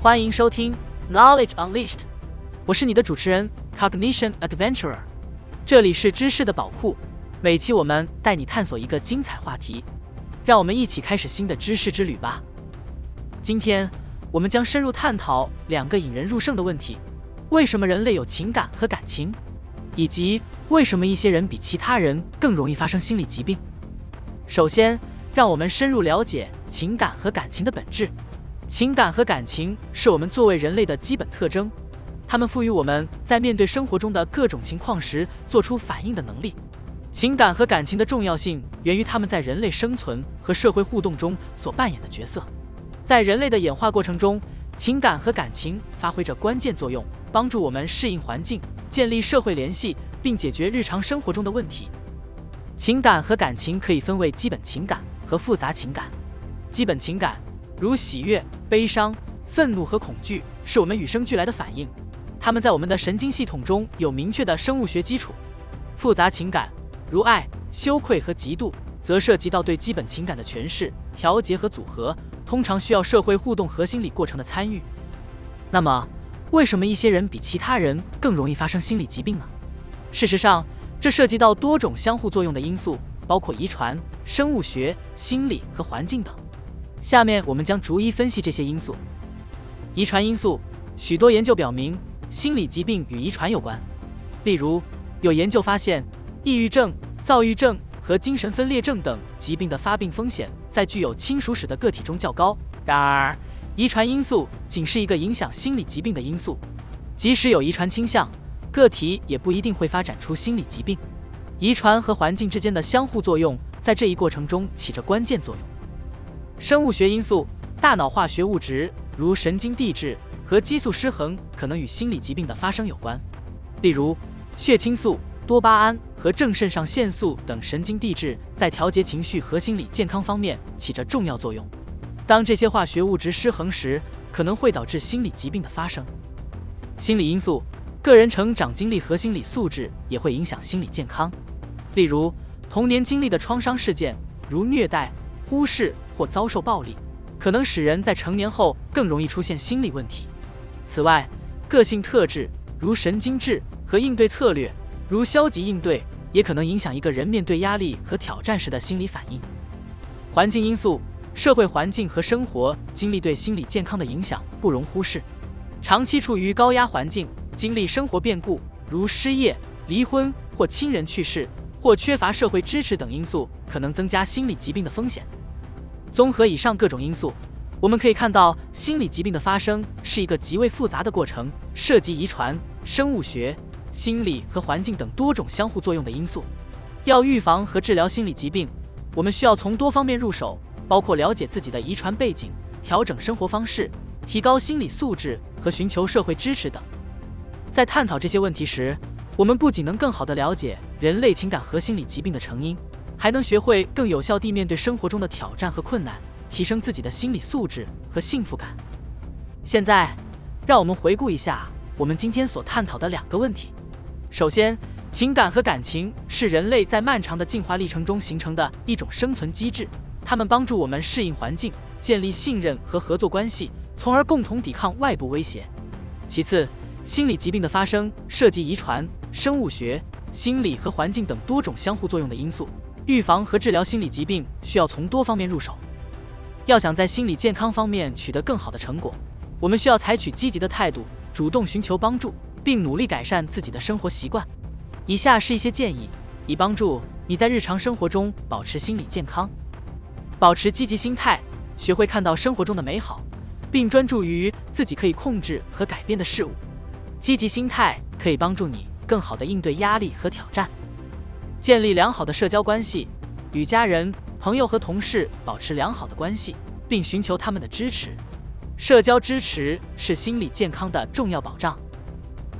欢迎收听 Knowledge Unleashed，我是你的主持人 Cognition Adventurer，这里是知识的宝库，每期我们带你探索一个精彩话题，让我们一起开始新的知识之旅吧。今天我们将深入探讨两个引人入胜的问题：为什么人类有情感和感情，以及为什么一些人比其他人更容易发生心理疾病。首先，让我们深入了解情感和感情的本质。情感和感情是我们作为人类的基本特征，它们赋予我们在面对生活中的各种情况时做出反应的能力。情感和感情的重要性源于它们在人类生存和社会互动中所扮演的角色。在人类的演化过程中，情感和感情发挥着关键作用，帮助我们适应环境、建立社会联系，并解决日常生活中的问题。情感和感情可以分为基本情感和复杂情感。基本情感。如喜悦、悲伤、愤怒和恐惧，是我们与生俱来的反应，它们在我们的神经系统中有明确的生物学基础。复杂情感，如爱、羞愧和嫉妒，则涉及到对基本情感的诠释、调节和组合，通常需要社会互动和心理过程的参与。那么，为什么一些人比其他人更容易发生心理疾病呢？事实上，这涉及到多种相互作用的因素，包括遗传、生物学、心理和环境等。下面我们将逐一分析这些因素。遗传因素，许多研究表明，心理疾病与遗传有关。例如，有研究发现，抑郁症、躁郁症和精神分裂症等疾病的发病风险在具有亲属史的个体中较高。然而，遗传因素仅是一个影响心理疾病的因素，即使有遗传倾向，个体也不一定会发展出心理疾病。遗传和环境之间的相互作用在这一过程中起着关键作用。生物学因素，大脑化学物质如神经递质和激素失衡可能与心理疾病的发生有关。例如，血清素、多巴胺和正肾上腺素等神经递质在调节情绪和心理健康方面起着重要作用。当这些化学物质失衡时，可能会导致心理疾病的发生。心理因素，个人成长经历和心理素质也会影响心理健康。例如，童年经历的创伤事件，如虐待、忽视。或遭受暴力，可能使人在成年后更容易出现心理问题。此外，个性特质如神经质和应对策略如消极应对，也可能影响一个人面对压力和挑战时的心理反应。环境因素、社会环境和生活经历对心理健康的影响不容忽视。长期处于高压环境，经历生活变故如失业、离婚或亲人去世，或缺乏社会支持等因素，可能增加心理疾病的风险。综合以上各种因素，我们可以看到，心理疾病的发生是一个极为复杂的过程，涉及遗传、生物学、心理和环境等多种相互作用的因素。要预防和治疗心理疾病，我们需要从多方面入手，包括了解自己的遗传背景、调整生活方式、提高心理素质和寻求社会支持等。在探讨这些问题时，我们不仅能更好地了解人类情感和心理疾病的成因。还能学会更有效地面对生活中的挑战和困难，提升自己的心理素质和幸福感。现在，让我们回顾一下我们今天所探讨的两个问题。首先，情感和感情是人类在漫长的进化历程中形成的一种生存机制，它们帮助我们适应环境，建立信任和合作关系，从而共同抵抗外部威胁。其次，心理疾病的发生涉及遗传、生物学、心理和环境等多种相互作用的因素。预防和治疗心理疾病需要从多方面入手。要想在心理健康方面取得更好的成果，我们需要采取积极的态度，主动寻求帮助，并努力改善自己的生活习惯。以下是一些建议，以帮助你在日常生活中保持心理健康。保持积极心态，学会看到生活中的美好，并专注于自己可以控制和改变的事物。积极心态可以帮助你更好地应对压力和挑战。建立良好的社交关系，与家人、朋友和同事保持良好的关系，并寻求他们的支持。社交支持是心理健康的重要保障。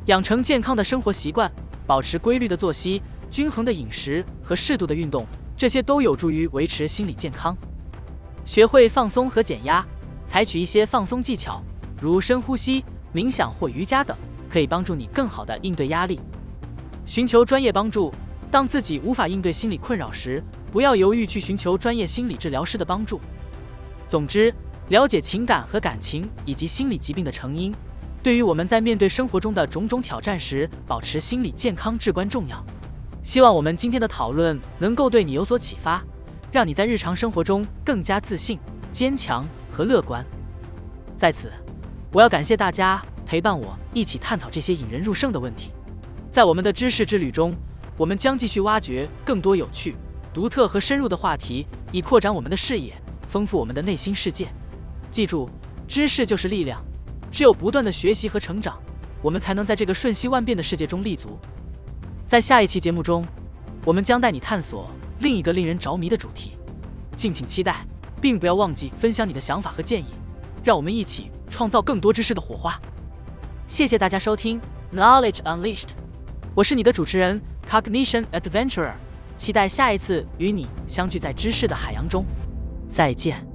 养成健康的生活习惯，保持规律的作息、均衡的饮食和适度的运动，这些都有助于维持心理健康。学会放松和减压，采取一些放松技巧，如深呼吸、冥想或瑜伽等，可以帮助你更好的应对压力。寻求专业帮助，当自己无法应对心理困扰时，不要犹豫去寻求专业心理治疗师的帮助。总之，了解情感和感情以及心理疾病的成因，对于我们在面对生活中的种种挑战时，保持心理健康至关重要。希望我们今天的讨论能够对你有所启发，让你在日常生活中更加自信、坚强和乐观。在此，我要感谢大家陪伴我一起探讨这些引人入胜的问题。在我们的知识之旅中，我们将继续挖掘更多有趣、独特和深入的话题，以扩展我们的视野，丰富我们的内心世界。记住，知识就是力量，只有不断的学习和成长，我们才能在这个瞬息万变的世界中立足。在下一期节目中，我们将带你探索另一个令人着迷的主题，敬请期待，并不要忘记分享你的想法和建议，让我们一起创造更多知识的火花。谢谢大家收听 Knowledge Unleashed，我是你的主持人 Cognition Adventurer，期待下一次与你相聚在知识的海洋中，再见。